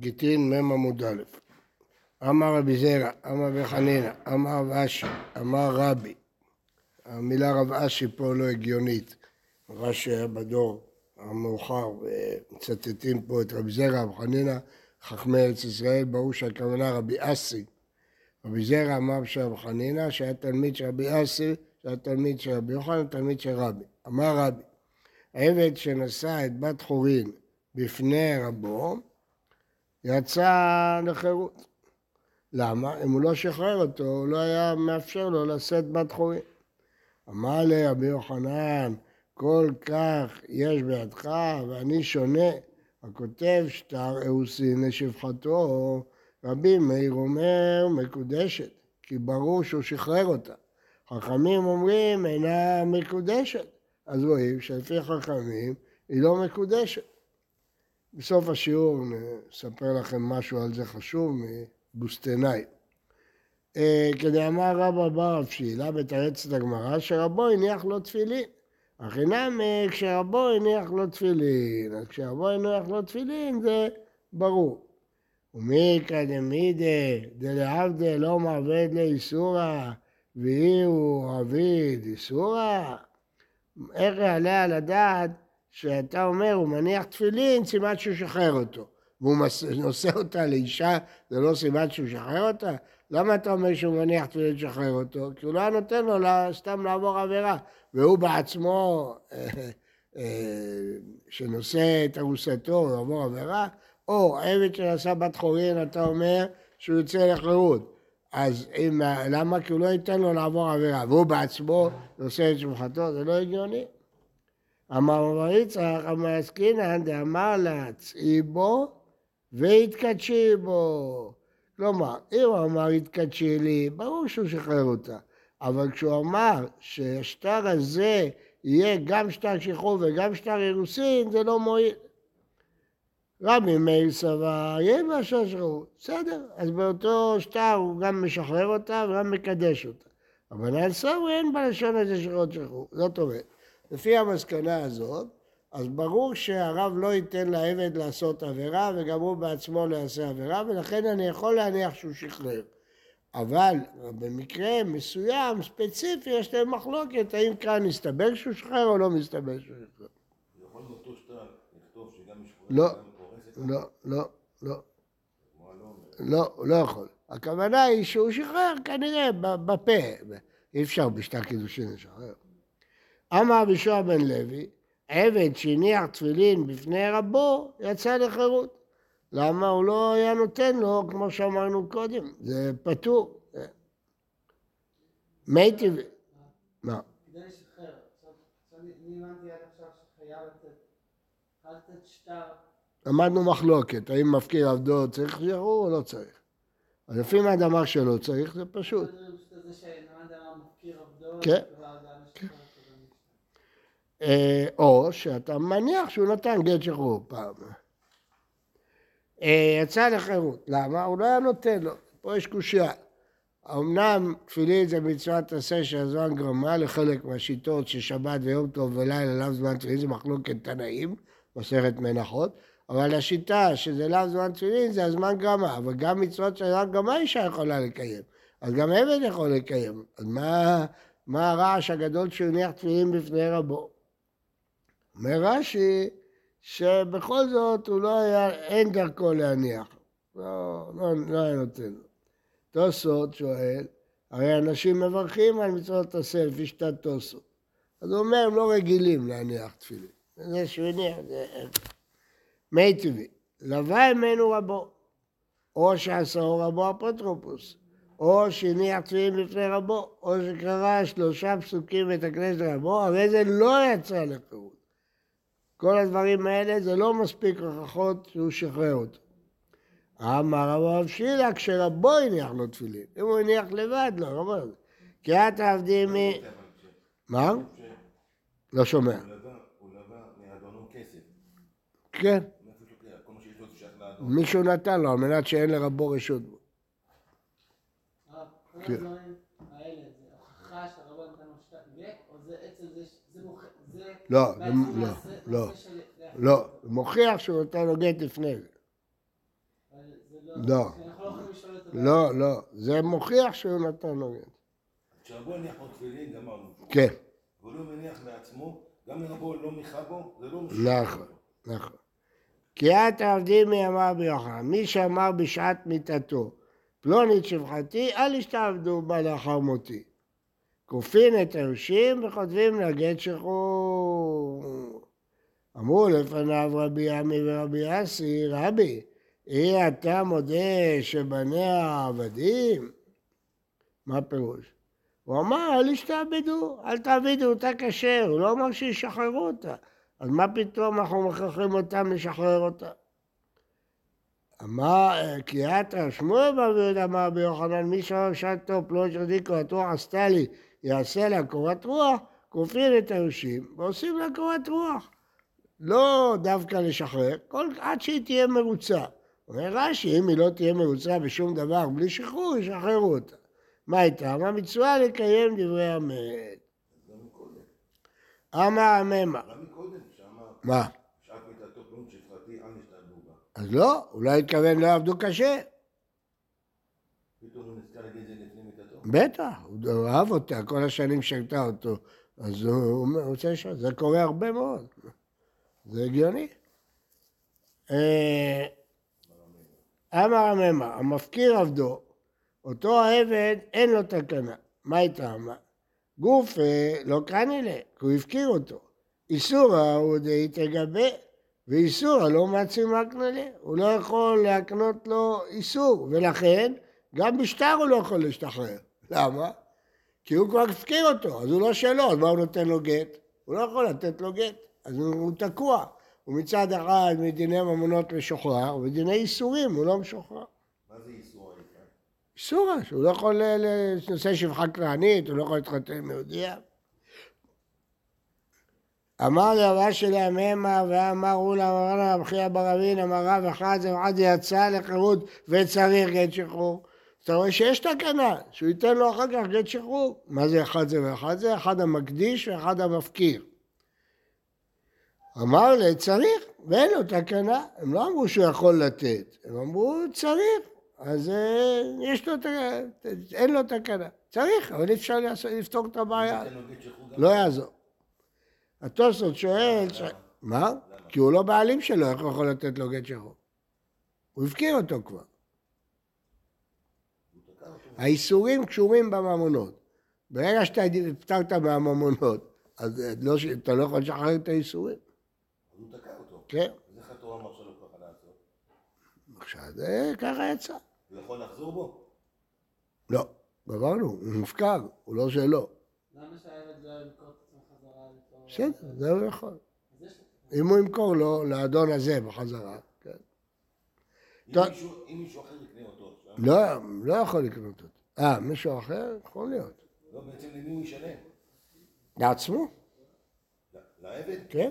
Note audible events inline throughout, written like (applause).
גיטין מ' עמוד א'. אמר רבי זרע, אמר רבי חנינא, אמר רב אשי, אמר רבי. המילה רב אשי פה לא הגיונית. רש"י היה בדור המאוחר, ומצטטים פה את רבי זרע, רבי חנינא, חכמי ארץ ישראל, ברור שהכוונה רבי אסי. רבי זרע אמר של רבי חנינא, שהיה תלמיד של רבי אסי, שהיה תלמיד של רבי יוחנן, תלמיד של רבי. אמר רבי, עבד שנשא את בת חורין בפני רבו, יצא לחירות. למה? אם הוא לא שחרר אותו, הוא לא היה מאפשר לו לשאת בת חורין. אמר לי רבי יוחנן, כל כך יש בידך ואני שונה. הכותב שטר אהוסין לשבחתו, רבי מאיר אומר מקודשת, כי ברור שהוא שחרר אותה. חכמים אומרים אינה מקודשת, אז רואים שלפי חכמים היא לא מקודשת. בסוף השיעור נספר לכם משהו על זה חשוב מבוסטנאי. אה, כדאמר רבא בר רב שילה בתרצת הגמרא שרבו הניח לו תפילין. אך אינם כשרבו הניח לו תפילין, אז כשרבו הניח לו תפילין זה ברור. ומי קדמידה דלעבדה לא מעבד לאיסורא ואי הוא עביד איסורא? איך יעלה על הדעת שאתה אומר, הוא מניח תפילין, סימן שהוא שחרר אותו. והוא נושא אותה לאישה, זה לא סימן שהוא שחרר אותה? למה אתה אומר שהוא מניח תפילין לשחרר אותו? כי הוא לא היה נותן לו סתם לעבור עבירה. והוא בעצמו, אה, אה, שנושא את ארוסתו לעבור עבירה, או עבד שנשא בת חורין, אתה אומר שהוא יוצא לחירות. אז אם, למה? כי הוא לא ייתן לו לעבור עבירה, והוא בעצמו נושא את שמחתו, זה לא הגיוני. אמר רב יצחק, אמר עסקינן דאמר לה, צאי בו והתקדשי בו. כלומר, אם הוא אמר התקדשי לי, ברור שהוא שחרר אותה. אבל כשהוא אמר שהשטר הזה יהיה גם שטר שחרור וגם שטר אירוסין, זה לא מועיל. רבי מאיר סבר, יהיה מאשר שחרור. בסדר, אז באותו שטר הוא גם משחרר אותה וגם מקדש אותה. אבל על סברי אין בלשון הזה שחרור שחרור. זאת אומרת, לפי המסקנה הזאת, אז ברור שהרב לא ייתן לעבד לעשות עבירה וגם הוא בעצמו לא יעשה עבירה ולכן אני יכול להניח שהוא שחרר. אבל במקרה מסוים, ספציפי, יש להם מחלוקת האם כאן מסתבר שהוא שחרר או לא מסתבר שהוא שחרר. יכול באותו שטר לכתוב שגם לא, לא, לא, לא, לא. לא, הוא לא יכול. הכוונה היא שהוא שחרר כנראה בפה. אי אפשר בשטר קידושין לשחרר. אמר רבי שועה בן לוי, עבד שהניח תפילין בפני רבו, יצא לחירות. למה הוא לא היה נותן לו, כמו שאמרנו קודם, זה פטור. מי טבעי. מה? כדי לשחרר. עכשיו, עכשיו אני אני הבנתי עד עכשיו שחייב לתת, חייב לתת שטר, למדנו מחלוקת, האם מפקיר עבדו צריך שחרור או לא צריך. אז לפי מה אמר שלא צריך, זה פשוט. כן. ואז היה משחרר אותו במשטר. אה, או שאתה מניח שהוא נתן גט שחרור פעם. אה, יצא לחירות, למה? הוא לא היה נותן לו, פה יש קושייה. אמנם תפילין זה מצוות עשה של הזמן גרמה לחלק מהשיטות ששבת ויום טוב ולילה לאו זמן תפילין זה מחלוקת תנאים, מסכת מנחות, אבל השיטה שזה לאו זמן תפילין זה הזמן גרמה, אבל גם מצוות של הזמן גרמה אישה יכולה לקיים, אז גם עבד יכול לקיים, אז מה, מה הרעש הגדול שהוא הניח תפילין בפני רבו? אומר רש"י שבכל זאת הוא לא היה, אין דרכו להניח, לא, לא, לא היה נותן לו. תוספות שואל, הרי אנשים מברכים על מצוות עשה לפי שיטת תוספות. אז הוא אומר, הם לא רגילים להניח תפילין. זה שהוא הניח, זה... מי טבעי. לווה ממנו רבו, או שעשהו רבו אפוטרופוס, או שהניח תפילין בפני רבו, או שקרא שלושה פסוקים בית הכנסת רבו, הרי זה לא יצא לחירות. כל הדברים האלה זה לא מספיק הוכחות שהוא שחרר אותו. אמר רב שילה כשרבו הניח לו תפילין, אם הוא הניח לבד לא, רבו. כי את עבדי מ... מה? לא שומע. הוא לווה מאדונו כסף. כן. מישהו נתן לו על מנת שאין לרבו רשות בו. הרב, כל כן. הדברים האלה, זה הוכחה שהרבו נתן לו שטר גט, או זה עצם זה, ש- זה מוכ... זה... לא, לא, לא. לא, הוא מוכיח שהוא נתן לו גט לפני זה. לא, לא את לא, לא, זה מוכיח שהוא נתן לו גט. כשרבו הניח לו תפילין, גמרנו. כן, אבל הוא מניח לעצמו, גם אם רבו לא מיכה בו, זה לא משנה. נכון, נכון. קריאת העבדים מי אמר ביוחנן, מי שאמר בשעת מיתתו, פלונית שפחתי, אל ישתעבדו בה לאחר מותי. כופין את היורשים וכותבים לה גט שחרור. אמרו לפניו רבי עמי ורבי אסי, רבי, אי אתה מודה שבניה עבדים? מה הפירוש? הוא אמר, אל ישתעבדו, אל תעבידו אותה כשר, הוא לא אמר שישחררו אותה. אז מה פתאום אנחנו מכריחים אותם לשחרר אותה? אמר, כי את רשמו באביוד אמר רבי יוחנן, מי שאומר שעתו פלוש רדיקו התרוח עשתה לי, יעשה לה קורת רוח, כופין את היורשים ועושים לה קורת רוח. לא דווקא לשחרר, כל, עד שהיא תהיה מרוצה. אומר רש"י, אם היא לא תהיה מרוצה בשום דבר בלי שחרור, ישחררו אותה. מה איתה? מה מצווה לקיים דברי המת. אמר הממה. מה? אז לא, אולי התכוון לא עבדו קשה. פתאום הוא נזכר להגיד את זה לפני מיתתו. בטח, הוא אהב אותה, כל השנים שהייתה אותו. אז הוא רוצה לשאול, זה קורה הרבה מאוד. זה הגיוני. אה, אמר הממה, המפקיר עבדו, אותו העבד אין לו תקנה. מה הייתה אמרה? גוף אה, לא קנילה, כי הוא הפקיר אותו. איסורא הוא די תגבה, ואיסורא לא מעצימה כנלה. הוא לא יכול להקנות לו איסור, ולכן גם בשטר הוא לא יכול להשתחרר. למה? כי הוא כבר הפקיר אותו, אז הוא לא שלו, אז מה הוא נותן לו גט? הוא לא יכול לתת לו גט, אז הוא, הוא תקוע. הוא מצד אחד מדיני ממונות משוחרר, ובדיני איסורים הוא לא משוחרר. מה זה איסור העיקר? איסורה, שהוא לא יכול ל- ל- לעשות שפחה כנענית, הוא לא יכול להתחתן עם יהודייה. אמר לי רבה שלי הממה ואמר אולה אמרנה רבי ברבין אמר רב אחד זה אחד יצא לחירות וצריך גט שחרור. אתה רואה שיש תקנה, שהוא ייתן לו אחר כך גט שחרור. מה זה אחד זה ואחד זה? אחד המקדיש ואחד המפקיר. אמר לי צריך, ואין לו תקנה. הם לא אמרו שהוא יכול לתת, הם אמרו צריך. אז אה, יש לו, ת- אין לו תקנה. צריך, אבל אי אפשר לפתור את הבעיה. שחרור. לא יעזור. התוספות שואל. מה? כי הוא לא בעלים שלו, איך הוא יכול לתת לו גט שחור? הוא הפקיר אותו כבר. האיסורים קשורים בממונות. ברגע שאתה הפטרת מהממונות, אז אה, לא, אתה לא יכול לשחרר את האיסורים. הוא תקע אותו. כן, אז איך התורה מרשה לו ככה לעשות? עכשיו, זה ככה יצא. הוא יכול לחזור בו? לא, גמרנו, הוא מופקר, הוא לא שלו. למה שהילד לא ימכור את עצמו חזרה לתור? בסדר, זה הוא יכול. אם הוא ימכור לו, לאדון הזה בחזרה, כן. אם. מישהו- אחר יקנה אותו לא, לא יכול לקנות אותו. אה, מישהו אחר? יכול להיות. לא, בעצם למי הוא ישלם? לעצמו, לעבד? כן.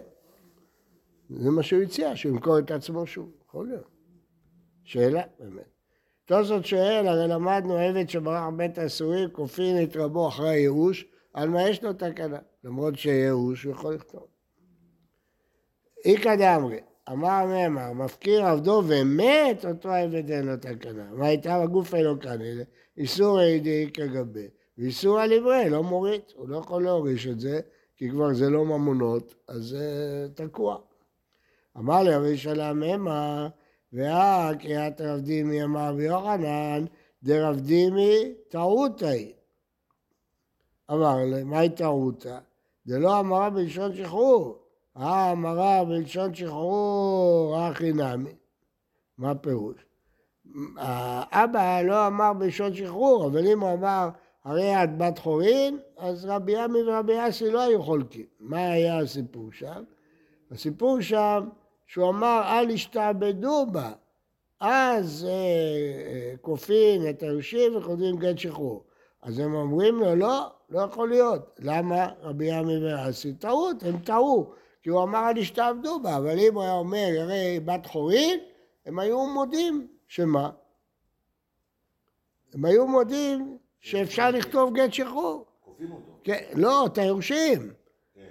זה מה שהוא הציע, שהוא ימכור את עצמו שוב. יכול להיות. שאלה, באמת. תוספות שואל, הרי למדנו עבד שברח בית האסורים, כופין את רבו אחרי הייאוש, על מה יש לו תקנה. למרות שייאוש, הוא יכול לכתוב. איכא דאמרי, אמר מימר, מפקיר עבדו ומת, אותו העבד אין לו תקנה. מה הייתה בגוף אלו כאן? איסור הידי כגבי, ואיסור הליברי, לא מוריד. הוא לא יכול להוריש את זה, כי כבר זה לא ממונות, אז זה תקוע. אמר לי רבי שלם המה, והא קריאת רב דימי אמר רבי יוחנן, דרב דימי טעותא היא. אמר לי, מהי טעותא? דלא אמרה בלשון שחרור. אמרה בלשון שחרור, הכי נמי. מה הפירוש? האבא לא אמר בלשון שחרור, אבל אם הוא אמר, הרי את בת חורין, אז רבי עמי ורבי אסי לא היו חולקים. מה היה הסיפור שם? הסיפור שם, שהוא אמר, אל ישתעבדו בה. אז אה, אה, כופין את היורשים וכותבים גט שחרור. אז הם אומרים לו, לא, לא יכול להיות. למה רבי עמי ואסי? טעות, הם טעו. כי הוא אמר, אל ישתעבדו בה, אבל אם הוא היה אומר, הרי בת חורין, הם היו מודים שמה? הם היו מודים שאפשר לכתוב גט שחרור. כופים אותו. כן, לא, את היורשים.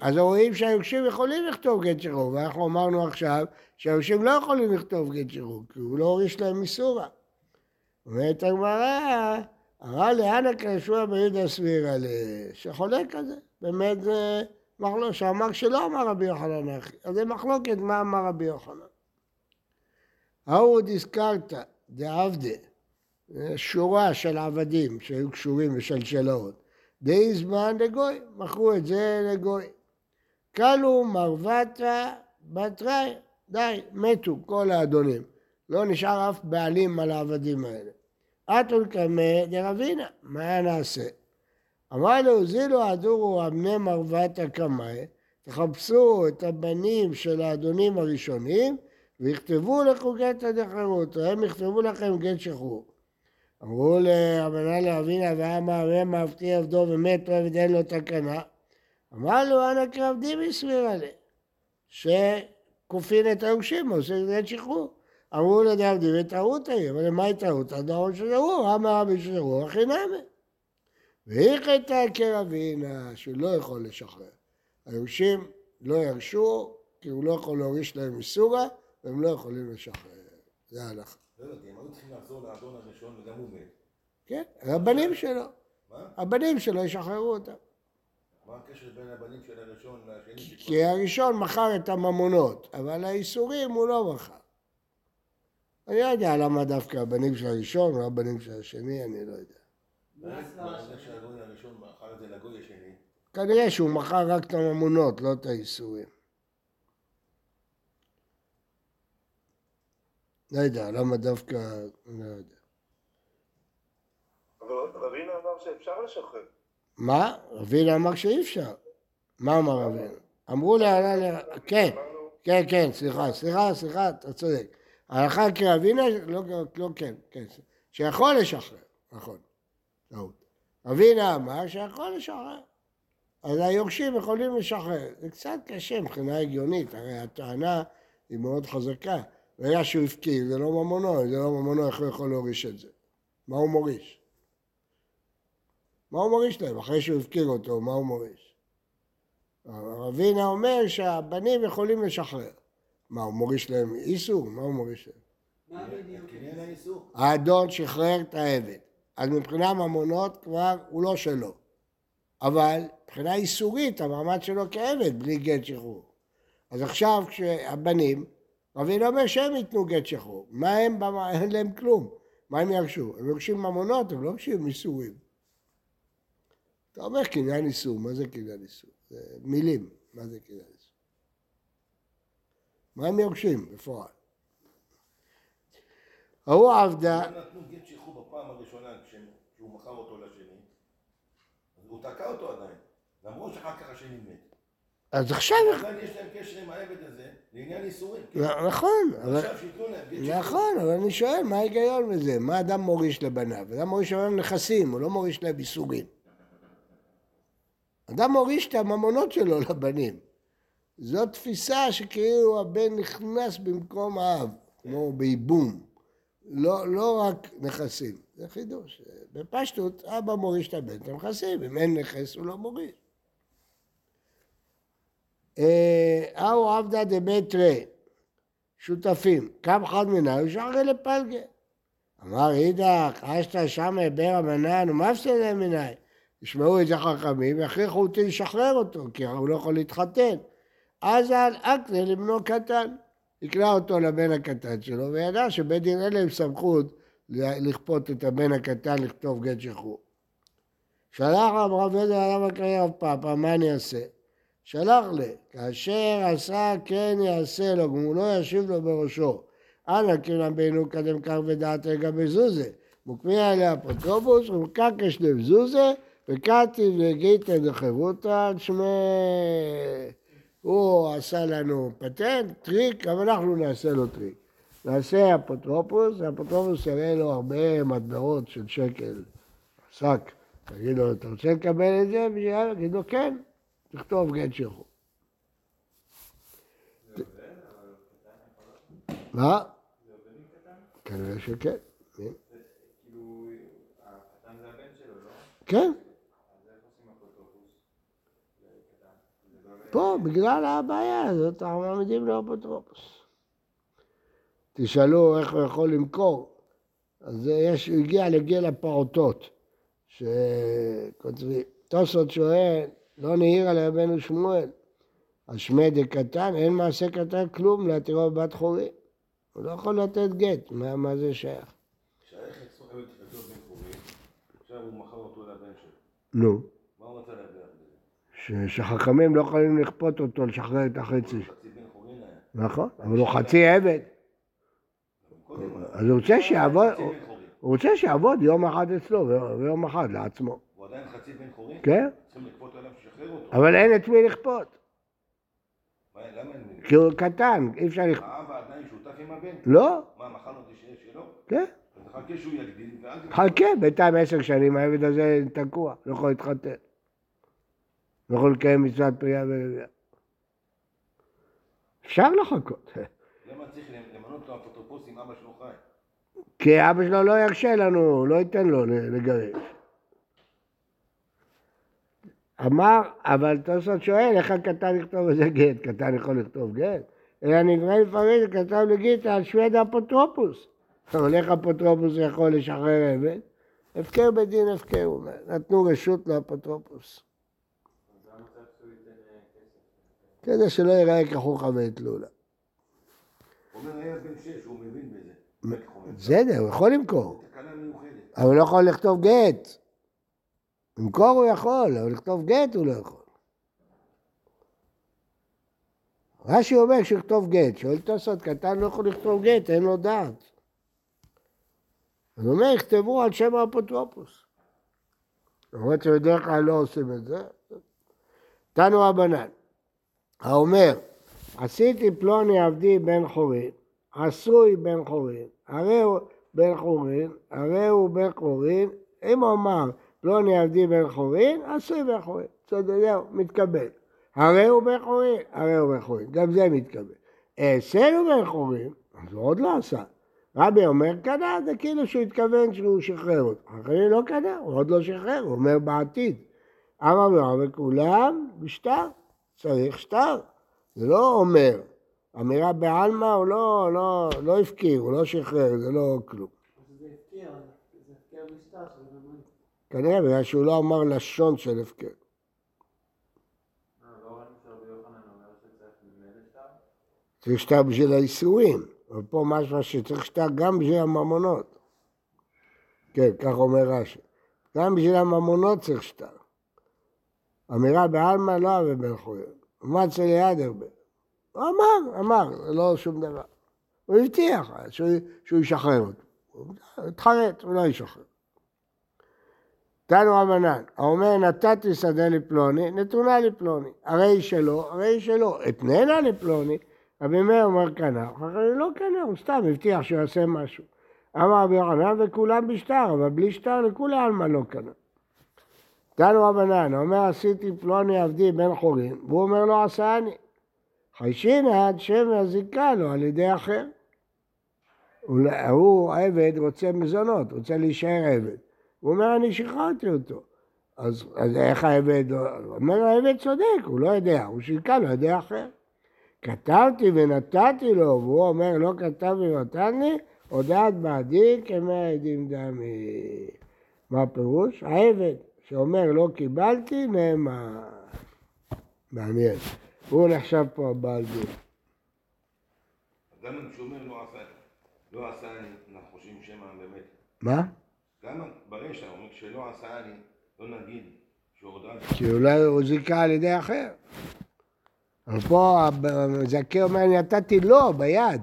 אז רואים שהיורשים יכולים לכתוב גט שחרור, ואנחנו אמרנו עכשיו שהיורשים לא יכולים לכתוב גט שחרור, כי הוא לא הוריש להם מסורה. אומרת הגמרא, הרע לאנה כישוע ביהודה סבירה שחולק על זה. באמת זה מחלוק, שאמר שלא אמר רבי יוחנן אחי. אז זה מחלוקת מה אמר רבי יוחנן. ההוא דיסקרתא דעבדה, שורה של עבדים שהיו קשורים בשלשלאות. די זמן לגוי, מכרו את זה לגוי. כלו מרוותא בתראי, די, מתו כל האדונים. לא נשאר אף בעלים על העבדים האלה. אתול קמא דרבינה, מה נעשה? אמר לו, זילו הדורו אבני מרוותא קמאי, תחפשו את הבנים של האדונים הראשונים ויכתבו לכו גט הדחרות, הם יכתבו לכם גט שחרור. אמרו לרבנן לאבינה ואמר רם עבדי עבדו ומת עבד אין לו תקנה. אמר לו אנא כעבדים הסבירה לי, שכופין את היורשים עושה גט שחרור. אמרו לדעבדים וטעות היא, אבל למה היא טעות? הדרון של ארור, אמר רבי ארור, הכי נמי. והיכתה כרבינה, שהוא לא יכול לשחרר. היורשים לא ירשו, כי הוא לא יכול להוריש להם מסורה, והם לא יכולים לשחרר. זה ההלכה. לא יודע, הם היו צריכים לחזור לאדון הראשון וגם הוא מת. כן, הבנים שלו. מה? הבנים שלו ישחררו אותם. מה הקשר בין הבנים של הראשון לשני? כי הראשון מכר את הממונות, אבל האיסורים הוא לא מכר. אני לא יודע למה דווקא הבנים של הראשון או הבנים של השני, אני לא יודע. כנראה שהוא מכר רק את הממונות, לא את האיסורים. לא יודע, למה דווקא, לא יודע. אבל רבינה אמר שאפשר לשחרר. מה? רבינה אמר שאי אפשר. מה אמר רבינה? אמרו להלן, כן, כן, כן, סליחה, סליחה, סליחה, אתה צודק. ההלכה כרבינה, לא, לא, כן, כן, שיכול לשחרר, נכון, טעות. רבינה אמר שיכול לשחרר. אז היורשים יכולים לשחרר. זה קצת קשה מבחינה הגיונית, הרי הטענה היא מאוד חזקה. ברגע שהוא הפקיר, זה לא ממונו, אם זה לא ממונו, איך הוא יכול להוריש את זה? מה הוא מוריש? מה הוא מוריש להם? אחרי שהוא הפקיר אותו, מה הוא מוריש? רבינה אומר שהבנים יכולים לשחרר. מה, הוא מוריש להם איסור? מה הוא מוריש להם? מה בדיוק? האיסור. האדון שחרר את העבד. אז מבחינה ממונות כבר הוא לא שלו. אבל מבחינה איסורית המעמד שלו כעבד בלי גט שחרור. אז עכשיו כשהבנים, רבינה אומר שהם ייתנו גט שחרור. מה הם, אין להם כלום. מה הם ירשו? הם יורשים ממונות, הם לא יורשים איסורים. אתה אומר קניין איסור, מה זה קניין איסור? זה מילים, מה זה קניין איסור? מה הם יורשים בפועל? ההוא עבדה, הם נתנו גט שחרור בפעם הראשונה כשהוא מכר אותו לשני. הוא תקע אותו עדיין. למרות שאחר כך השני מת. אז עכשיו, עדיין יש להם קשר עם העבד הזה לעניין איסורים. נכון, אבל... להם גט שחרור. נכון, אבל אני שואל, מה ההיגיון בזה? מה אדם מוריש לבניו? אדם מוריש לבניו נכסים, הוא לא מוריש להם איסורים. אדם מוריש את הממונות שלו (laughs) לבנים. זו תפיסה שכאילו הבן נכנס במקום האב, כמו בייבום. לא, לא רק נכסים, זה חידוש. בפשטות, אבא מוריש את הבן את הנכסים, אם אין נכס הוא לא מוריש. אה, אהו עבדא דבתרי, שותפים, קם חד מנהל ושחרר לפלגה. אמר אידך, אשתא שמה בר המנן להם מנהל. ישמעו את זה חכמים ויכריחו אותי לשחרר אותו, כי הוא לא יכול להתחתן. אז על אקנה לבנו קטן. יקרא אותו לבן הקטן שלו, וידע שבית דין אין להם סמכות לכפות את הבן הקטן לכתוב גט שחרור. שלח רב רב עזר עליו הקריא רב פאפא, מה אני אעשה? שלח לי, כאשר עשה כן יעשה לו, גמולו ישיב לו בראשו. אנא קינא בינו קדם כך ודעת לגבי זוזה. מוקמיה לאפוטרופוס ומקקש לבזוזה וקטיב לגיתא דחברותא שמי... הוא עשה לנו פטנט, טריק, גם אנחנו נעשה לו טריק. נעשה אפוטרופוס, האפוטרופוס יראה לו הרבה מטבעות של שקל, שק. תגיד לו, אתה רוצה לקבל את זה? ויאללה, יגיד לו, כן, תכתוב גט שחרור. מה? כנראה שכן. כן. כאילו, הקטן זה הבן שלו, לא? כן, אז איך עושים אפוטרופוס? לקטן? זה לא עובד? פה, בגלל הבעיה הזאת, אנחנו מעמידים לו אפוטרופוס. תשאלו איך הוא יכול למכור. אז יש, הוא הגיע לגיל הפעוטות, שכותבים. תוספות שואל, לא נהיר על רבנו שמואל, על שמי דקתן, אין מעשה קטן כלום להתירו בבת חורי. הוא לא יכול לתת גט, מה, מה זה שייך? שייך שחכמים לא יכולים לכפות אותו לשחרר את החצי. נכון, אבל הוא חצי עבד. אז הוא רוצה שיעבוד, הוא- רוצה שיעבוד יום אחד אצלו ויום אחד לעצמו. הוא עדיין חצי בן חורין? כן, צריכים לכפות עליו שישחרר אותו. אבל אין את מי לכפות? כי הוא קטן, אי אפשר לכפות. האבא עדיין שותף עם הבן? לא, מה, מחר לא תשאיר שלו? כן. אז נחכה שהוא יגדיל, ואז... חכה, בינתיים עשר שנים העבד הזה תקוע, לא יכול להתחתן. יכול לקיים מצוות פריאה ורבייה. אפשר לחכות, למה צריך למנות לו אפוטרופוס אם אבא שלו חי? כי אבא שלו לא ירשה לנו, לא ייתן לו לגרש. אמר, אבל תוספות שואל, איך הקטן יכתוב איזה גט? קטן יכול לכתוב גט? אלא נגמר לפרש, כתב לגיטה על שווה דאפוטרופוס. אבל איך אפוטרופוס יכול לשחרר עבד? הפקר בדין הפקר. נתנו רשות לאפוטרופוס. זה המצב שהוא ייתן אה, כסף. כדי שלא ייראה כחוכא ואטלולא. אומר, היה בן שש, הוא מבין בזה. בן חורין. בסדר, הוא יכול למכור. אבל הוא לא יכול לכתוב גט. למכור הוא יכול, אבל לכתוב גט הוא לא יכול. רש"י אומר שיכתוב גט, שואל תוספות, קטן לא יכול לכתוב גט, אין לו דעת. אז הוא אומר, יכתבו על שם האפוטרופוס. למרות שבדרך כלל לא עושים את זה. תנו רבנן, האומר, עשיתי פלוני עבדי בן חורין, עשוי בן חורין, הרי הוא בן חורין, הרי הוא בן חורין, אם הוא אמר פלוני עבדי בן חורין, עשוי בן חורין. בסדר, זהו, מתקבל. הרי הוא בן חורין, הרי הוא בן חורין, גם זה מתקבל. אעשנו בן חורין, אז הוא עוד לא עשה. רבי אומר קנה, זה כאילו שהוא התכוון שהוא שחרר אותו. אחרי לא קנה, הוא עוד לא שחרר, הוא אומר בעתיד. אמר ורב וכולם בשטר, צריך שטר. זה לא אומר, אמירה בעלמא הוא לא, לא, לא הפקיר, הוא לא שחרר, זה לא כלום. כנראה בגלל שהוא לא אמר לשון של הפקר. אה, לא? צריך שטר בשביל האיסורים, אבל פה משמע שצריך שטר גם בשביל הממונות. כן, כך אומר רש"י. גם בשביל הממונות צריך שטר. אמירה בעלמא לא הווה בן חורין. מצא ליד הרבה. הוא אמר, אמר, לא שום דבר. הוא הבטיח שהוא, שהוא ישחרר אותו. הוא התחרט, הוא לא ישחרר. תנו רבנן, האומר נתתי שדה לפלוני, נתונה לפלוני. הרי שלו, הרי שלו. אתננה לפלוני, רבי מאיר אומר קנה, אחרי לא קנה, הוא סתם הבטיח שהוא יעשה משהו. אמר רבי יוחנן וכולם בשטר, אבל בלי שטר לכולי עלמא לא קנה. תנו רבנן, האומר עשיתי פלוני עבדי בן חורין, והוא אומר לו עשני. חיישינא עד שם הזיקה לו על ידי אחר. הוא, הוא עבד רוצה מזונות, רוצה להישאר עבד. הוא אומר, אני שחררתי אותו. אז, אז איך העבד, הוא אומר, העבד צודק, הוא לא יודע, הוא שיקה לו ידי אחר. כתבתי ונתתי לו, והוא אומר, לא כתב ונתן לי, הודעת בעדי כמאה עדים דמי. מה הפירוש? העבד שאומר לא קיבלתי, נאמר. מעניין. הוא נחשב פה הבעל דין. גם כשהוא אומר לא עשה, לא עשה אני, אנחנו חושבים שמא באמת. מה? גם ברישא, הוא אומר כשלא עשה אני, לא נגיד שהודעת. כי אולי הוא זיכה על ידי אחר. אבל פה המזכה אומר, נתתי לו ביד.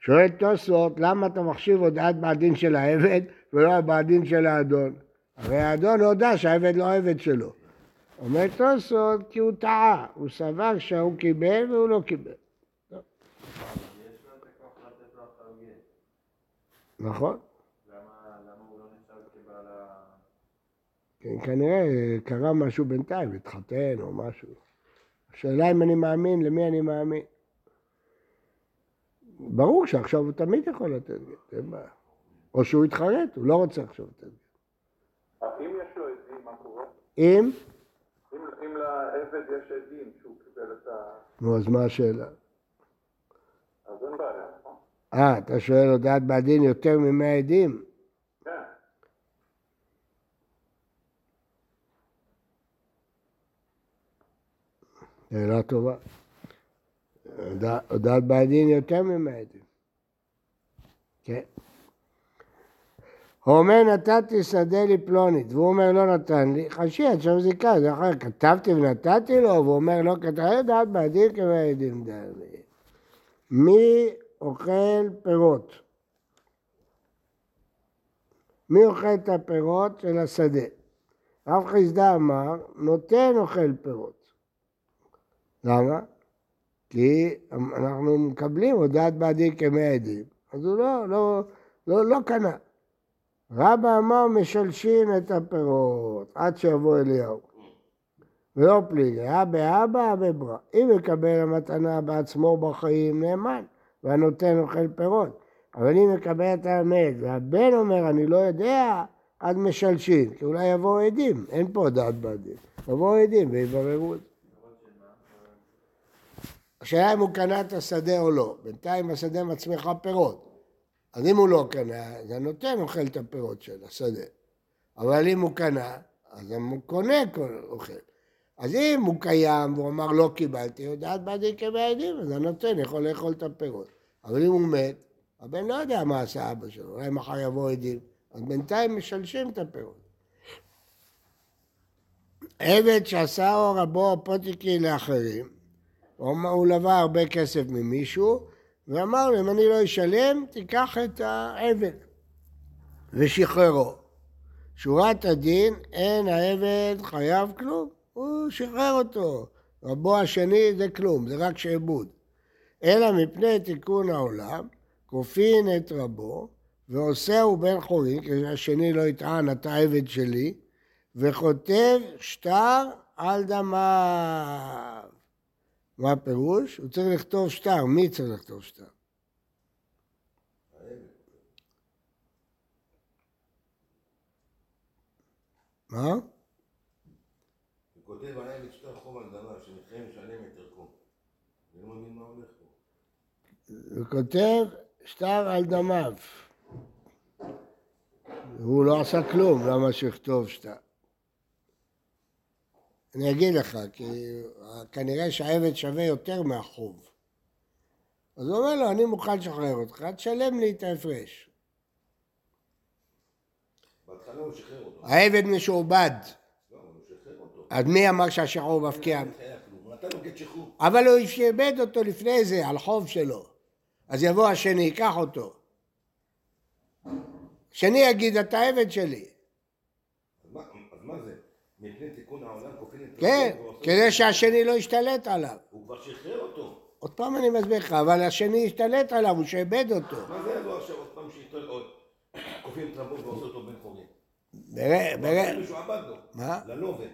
שואל תוספות, למה אתה מחשיב הודעת בעדין של העבד ולא בעדין של האדון? הרי האדון הודה שהעבד לא העבד שלו. אומר תוספות, כי הוא טעה, הוא סבר שהוא קיבל והוא לא קיבל. נכון? לא. כן, כנראה קרה משהו בינתיים, התחתן או משהו. השאלה אם אני מאמין, למי אני מאמין. ברור שעכשיו הוא תמיד יכול לתת גט, אין בעיה. או שהוא יתחרט, הוא לא רוצה עכשיו לתת גט. אם יש לו עדים, מה קורה? אם, אם, לעבד יש עדים שהוא קיבל את ה... נו אז מה השאלה? אז אין בעיה, נכון? אה, אתה שואל הודעת בעדין יותר ממאה עדים? כן. שאלה טובה. הודע- הודעת בעדין יותר ממאה עדים. כן. הוא אומר נתתי שדה לפלונית, והוא אומר לא נתן לי, חשי עד שם זיקה, זה אחר, כתבתי ונתתי לו, והוא אומר לא כתב, הודעת בעדין כמאה עדים דני. מי אוכל פירות? מי אוכל את הפירות של השדה? רב חיסדא אמר, נותן אוכל פירות. למה? כי אנחנו מקבלים הודעת בעדי כמאה עדים, אז הוא לא, לא, לא, לא קנה. רבא אמר משלשים את הפירות עד שיבוא אליהו. ולא פליגי, אה באבא, בברא. אם יקבל המתנה בעצמו בחיים, נאמן, והנותן אוכל פירות. אבל אם יקבל את האמת, והבן אומר, אני לא יודע, אז משלשים, כי אולי יבואו עדים, אין פה דעת בעדים. יבואו עדים ויבררו את זה. השאלה אם הוא קנה את השדה או לא. בינתיים השדה מצמיחה פירות. אז אם הוא לא קנה, אז הנותן אוכל את הפירות של השדה. אבל אם הוא קנה, אז הקונה אוכל. אז אם הוא קיים והוא אמר לא קיבלתי, הודעת בעדי כבעדים, אז הנותן יכול לאכול את הפירות. אבל אם הוא מת, הבן לא יודע מה עשה אבא שלו, אולי מחר יבוא עדים. אז בינתיים משלשים את הפירות. עבד שעשה רבו הפוטיקי לאחרים, הוא הוא לווה הרבה כסף ממישהו, ואמר לו, אם אני לא אשלם, תיקח את העבד. ושחררו. שורת הדין, אין העבד חייב כלום, הוא שחרר אותו. רבו השני זה כלום, זה רק שעבוד. אלא מפני תיקון העולם, כופין את רבו, ועושהו בן חורין, כדי שהשני לא יטען, אתה עבד שלי, וכותב שטר על דמיו. מה הפירוש? הוא צריך לכתוב שטר. מי צריך לכתוב שטר? מה? הוא כותב העמד שטר חוב על דבר, שנכם משלם את ערכו. אני לא מבין מה הולך פה. הוא כותב שטר על דמיו. הוא לא עשה כלום, למה שיכתוב שטר? אני אגיד לך, כי כנראה שהעבד שווה יותר מהחוב. אז הוא אומר לו, אני מוכן לשחרר אותך, תשלם לי את ההפרש. בהתחלה הוא שחרר אותו. העבד משועבד, לא, הוא שחרר אותו. אז מי אמר שהשחרור מפקיע? אבל הוא שאיבד אותו לפני זה, על חוב שלו. אז יבוא השני, ייקח אותו. השני יגיד, אתה עבד שלי. אז מה- אז מה זה? מפני את כן, כדי שהשני לא ישתלט עליו. הוא כבר שחרר אותו. עוד פעם אני מסביר לך, אבל השני ישתלט עליו, הוא שאיבד אותו. מה זה יבוא עכשיו עוד פעם שיטול עוד? כופין את רבו ועושה אותו בן חורין. ברא, ברא, מישהו עבד לו. מה? ללווה.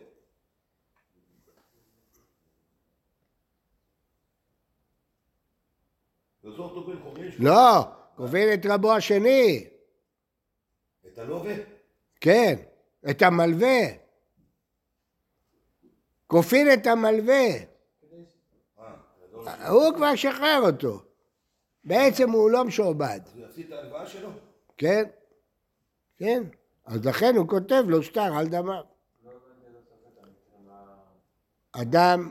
לא, קובל את רבו השני, את הלווה? כן, את המלווה. כופין את המלווה. הוא כבר שחרר אותו. בעצם הוא לא משועבד, אז הוא יפסיד את ההלוואה שלו? כן? כן. אז לכן הוא כותב לו שטר על דמיו. אדם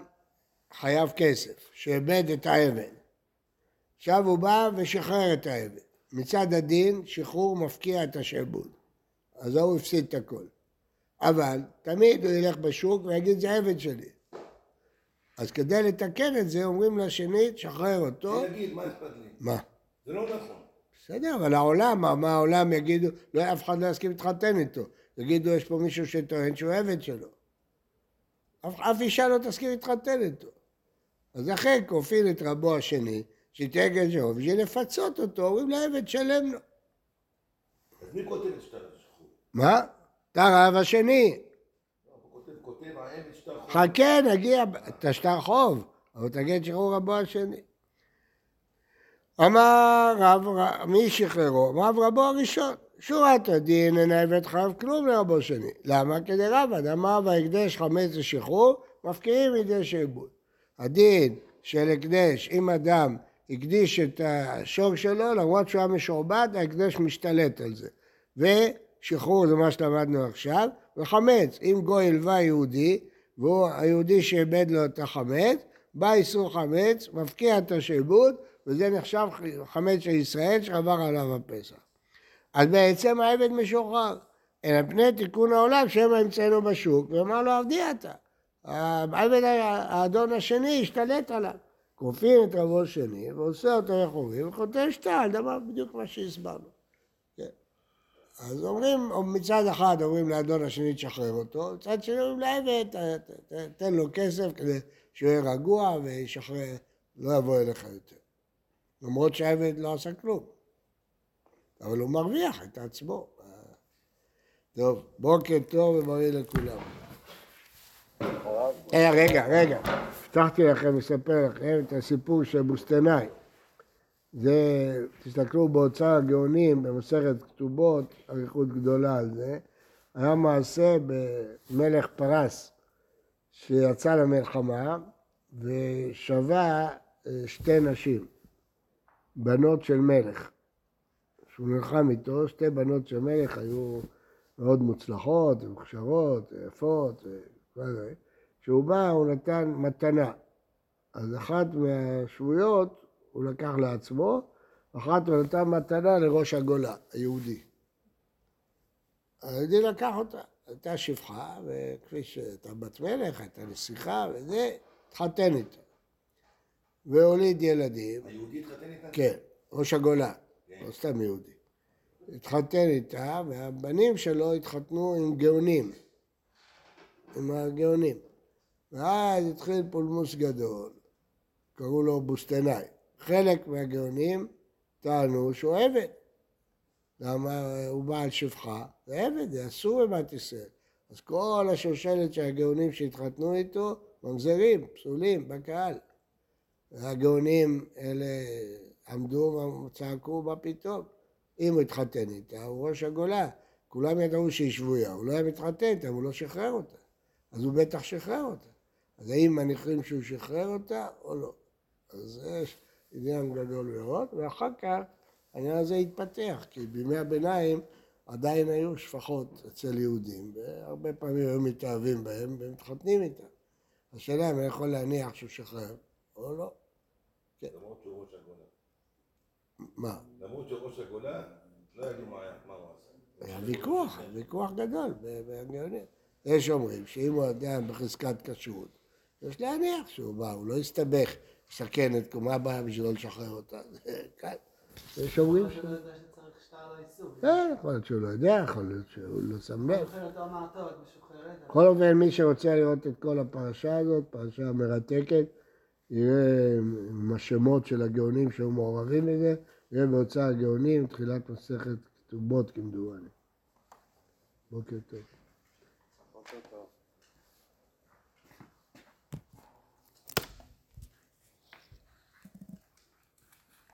חייב כסף, שאיבד את העבד. עכשיו הוא בא ושחרר את העבד. מצד הדין, שחרור מפקיע את השעבוד. אז הוא הפסיד את הכל. אבל תמיד הוא ילך בשוק ויגיד, זה עבד שלי. אז כדי לתקן את זה, אומרים לשני, תשחרר אותו. שיגיד, מה אכפת לי? מה? זה לא נכון. בסדר, אבל העולם, מה, מה העולם יגידו, לא, אף אחד לא יסכים להתחתן איתו. יגידו, יש פה מישהו שטוען שהוא עבד שלו. אף, אף אישה לא תסכים להתחתן איתו. אז לכן כופין את רבו השני, שתהיה גזרו, בשביל לפצות אותו, אומרים לעבד, שלם לו. אז מי כותב את שטר השחרור? מה? הרב השני. לא, העבד שטר חוב. חכה, נגיע, אתה שטר חוב, אבל תגיד שחרור רבו השני. אמר רב, מי שחררו? רב רבו הראשון. שורת הדין אינה הבאת חייב כלום לרבו שני. למה? כדי רבא, אמר והקדש חמץ לשחרור, מפקיעים מידי שעבוד. הדין של הקדש, אם אדם הקדיש את השור שלו, למרות שהוא היה משועבד, ההקדש משתלט על זה. ושחרור זה מה שלמדנו עכשיו, וחמץ, אם גוי הלווה יהודי, והוא היהודי שאיבד לו את החמץ, בא איסור חמץ, מפקיע את השעבוד, וזה נחשב חמץ של ישראל שעבר עליו הפסח. אז בעצם העבד משוחרר. אלא פני תיקון העולם שמא ימצאנו בשוק, ואמר לו עבדי אתה. העבד האדון השני השתלט עליו. כופים את רבו השני ועושה אותו יחורים וחוטא שתיים, דבר בדיוק מה שהסברנו. אז אומרים, מצד אחד אומרים לאדון השני תשחרר אותו, מצד שני אומרים לעבד, תן לו כסף כדי שהוא יהיה רגוע וישחרר, לא יבוא אליך יותר. למרות שהעבד לא עשה כלום. אבל הוא מרוויח את עצמו. טוב, בוקר טוב ובריא לכולם. אה, רגע, רגע, הבטחתי לכם לספר לכם את הסיפור של בוסטנאי. זה, תסתכלו באוצר הגאונים, במסכת כתובות, אריכות גדולה על זה. היה מעשה במלך פרס, שיצא למלחמה ושבה אה, שתי נשים, בנות של מלך. שהוא נלחם איתו, שתי בנות של מלך היו מאוד מוצלחות, ומוכשרות, יפות. כשהוא בא הוא נתן מתנה. אז אחת מהשבויות הוא לקח לעצמו, אחת הוא נתן מתנה לראש הגולה, היהודי. היהודי לקח אותה, הייתה שפחה, וכפי שהייתה בת מלך, הייתה נסיכה וזה, התחתן איתה. והוליד ילדים, היהודי התחתן איתה? כן, ראש הגולה. לא סתם יהודי. התחתן איתה, והבנים שלו התחתנו עם גאונים, עם הגאונים. ואז התחיל פולמוס גדול, קראו לו בוסטנאי. חלק מהגאונים טענו שהוא עבד. למה הוא בעל שפחה? זה עבד, זה אסור בבת ישראל. אז כל השושלת של הגאונים שהתחתנו איתו, ממזרים, פסולים, בקהל. והגאונים אלה עמדו וצעקו מה פתאום. אם הוא התחתן איתה, הוא ראש הגולה. כולם ידעו שהיא שבויה, הוא לא היה מתחתן איתה, הוא לא שחרר אותה. אז הוא בטח שחרר אותה. אז האם מניחים שהוא שחרר אותה או לא? אז יש עניין גדול מאוד, ואחר כך העניין הזה התפתח, כי בימי הביניים עדיין היו שפחות אצל יהודים, והרבה פעמים היו מתאהבים בהם ומתחתנים איתם. השאלה אם אני יכול להניח שהוא שחרר או לא. למרות שהוא ראש הגולה. מה? למרות שהוא ראש הגולה, לא ידעו מה הוא עשה. היה ויכוח, ויכוח גדול בגאונים. יש אומרים שאם הוא אדם בחזקת כשרות, יש להניח שהוא בא, הוא לא יסתבך, יסכן את קומה הבאה בשביל לא לשחרר אותה. (laughs) יש אומרים ש... כן, יכול להיות שהוא לא יודע, יכול להיות שהוא לא שם לב. בכל. בכל אופן, מי שרוצה לראות את כל הפרשה הזאת, פרשה מרתקת, יראה עם השמות של הגאונים שהיו מעורבים בזה, יראה בהוצאה הגאונים, תחילת מסכת כתובות כמדומני. בוקר טוב.